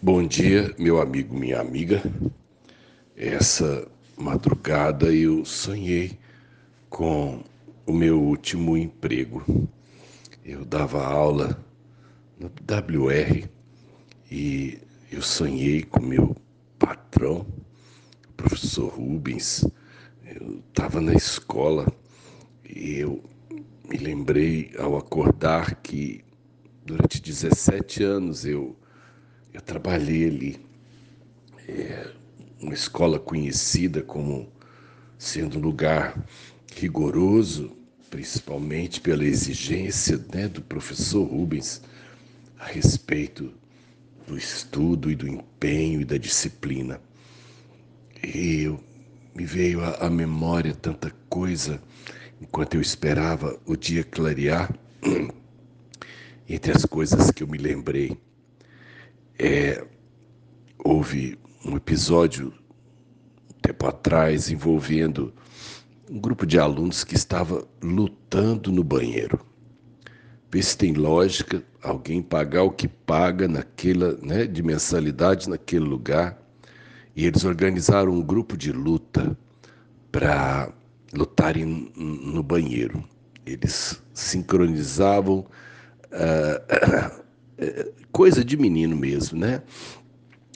Bom dia, meu amigo, minha amiga. Essa madrugada eu sonhei com o meu último emprego. Eu dava aula no WR e eu sonhei com meu patrão, o professor Rubens. Eu estava na escola e eu me lembrei ao acordar que durante 17 anos eu eu trabalhei ali. É uma escola conhecida como sendo um lugar rigoroso, principalmente pela exigência né, do professor Rubens a respeito do estudo e do empenho e da disciplina. E eu, me veio à memória tanta coisa enquanto eu esperava o dia clarear. Entre as coisas que eu me lembrei, é, houve um episódio um tempo atrás envolvendo um grupo de alunos que estava lutando no banheiro. Vê se tem lógica alguém pagar o que paga naquela, né, de mensalidade naquele lugar. E eles organizaram um grupo de luta para lutarem no banheiro. Eles sincronizavam uh, coisa de menino mesmo, né?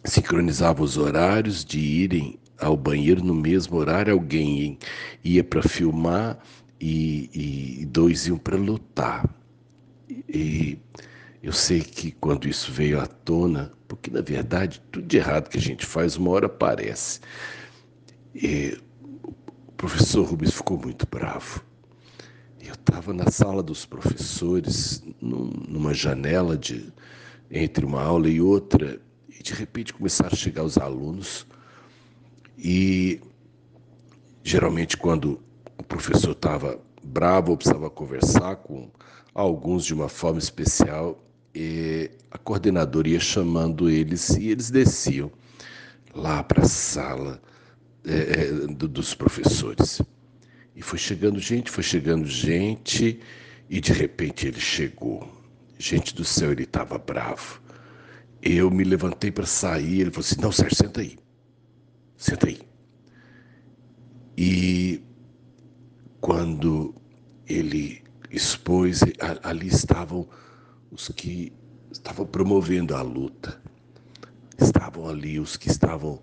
Sincronizava os horários de irem ao banheiro no mesmo horário, alguém ia para filmar e, e, dois iam para lutar. E eu sei que quando isso veio à tona, porque na verdade tudo de errado que a gente faz uma hora aparece. E o professor Rubens ficou muito bravo. Eu estava na sala dos professores, num, numa janela de, entre uma aula e outra, e de repente começaram a chegar os alunos. E geralmente, quando o professor estava bravo ou precisava conversar com alguns de uma forma especial, a coordenadora ia chamando eles e eles desciam lá para a sala é, dos professores. E foi chegando gente, foi chegando gente, e de repente ele chegou. Gente do céu, ele estava bravo. Eu me levantei para sair, ele falou assim: Não, Sérgio, senta aí. Senta aí. E quando ele expôs, ali estavam os que estavam promovendo a luta. Estavam ali os que estavam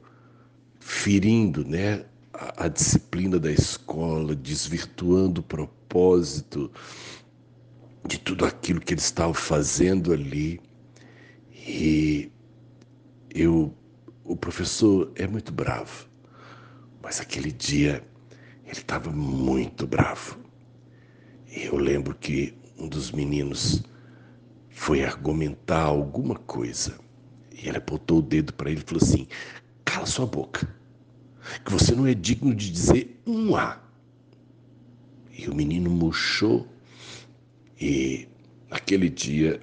ferindo, né, a, disciplina da escola, desvirtuando o propósito de tudo aquilo que eles estavam fazendo ali. E eu, o professor é muito bravo, mas aquele dia ele estava muito bravo. E eu lembro que um dos meninos foi argumentar alguma coisa. E ele apontou o dedo para ele e falou assim: cala sua boca que você não é digno de dizer um A. E o menino murchou e naquele dia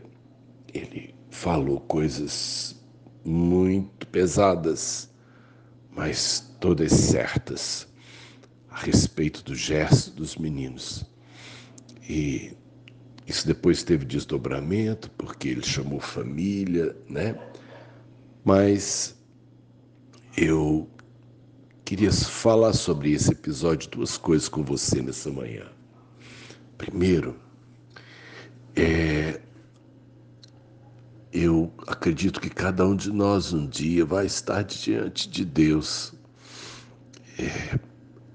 ele falou coisas muito pesadas, mas todas certas a respeito do gesto dos meninos. E isso depois teve desdobramento, porque ele chamou família, né? Mas eu Queria falar sobre esse episódio, duas coisas com você nessa manhã. Primeiro, é, eu acredito que cada um de nós um dia vai estar diante de Deus. É,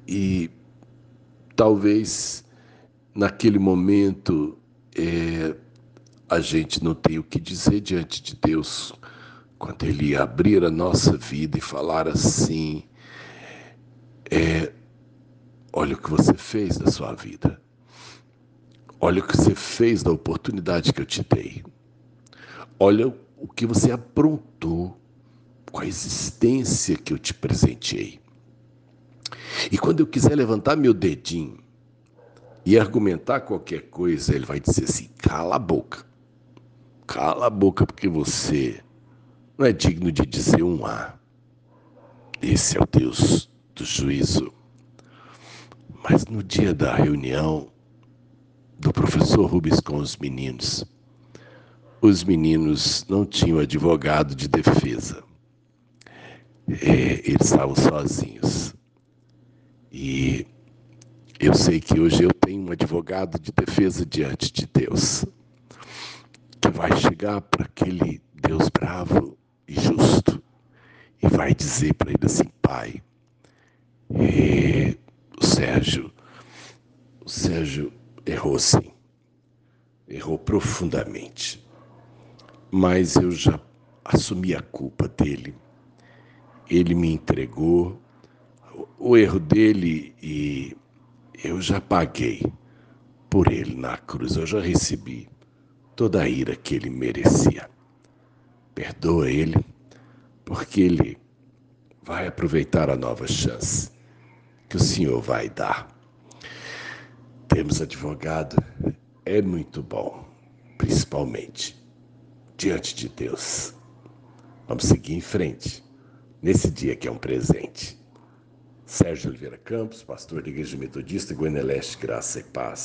e talvez naquele momento é, a gente não tenha o que dizer diante de Deus quando Ele abrir a nossa vida e falar assim: é olha o que você fez da sua vida. Olha o que você fez da oportunidade que eu te dei. Olha o que você aprontou com a existência que eu te presenteei. E quando eu quiser levantar meu dedinho e argumentar qualquer coisa, ele vai dizer assim: cala a boca. Cala a boca, porque você não é digno de dizer um A. Esse é o Deus do juízo. Mas no dia da reunião do professor Rubens com os meninos, os meninos não tinham advogado de defesa. É, eles estavam sozinhos. E eu sei que hoje eu tenho um advogado de defesa diante de Deus, que vai chegar para aquele Deus bravo e justo e vai dizer para ele assim: Pai, é, o Sérgio, o Sérgio errou sim, errou profundamente, mas eu já assumi a culpa dele. Ele me entregou o erro dele e eu já paguei por ele na cruz, eu já recebi toda a ira que ele merecia. Perdoa ele, porque ele vai aproveitar a nova chance que o Senhor vai dar. Temos advogado, é muito bom, principalmente diante de Deus. Vamos seguir em frente, nesse dia que é um presente. Sérgio Oliveira Campos, pastor da Igreja Metodista Goiânia Leste, Graça e Paz.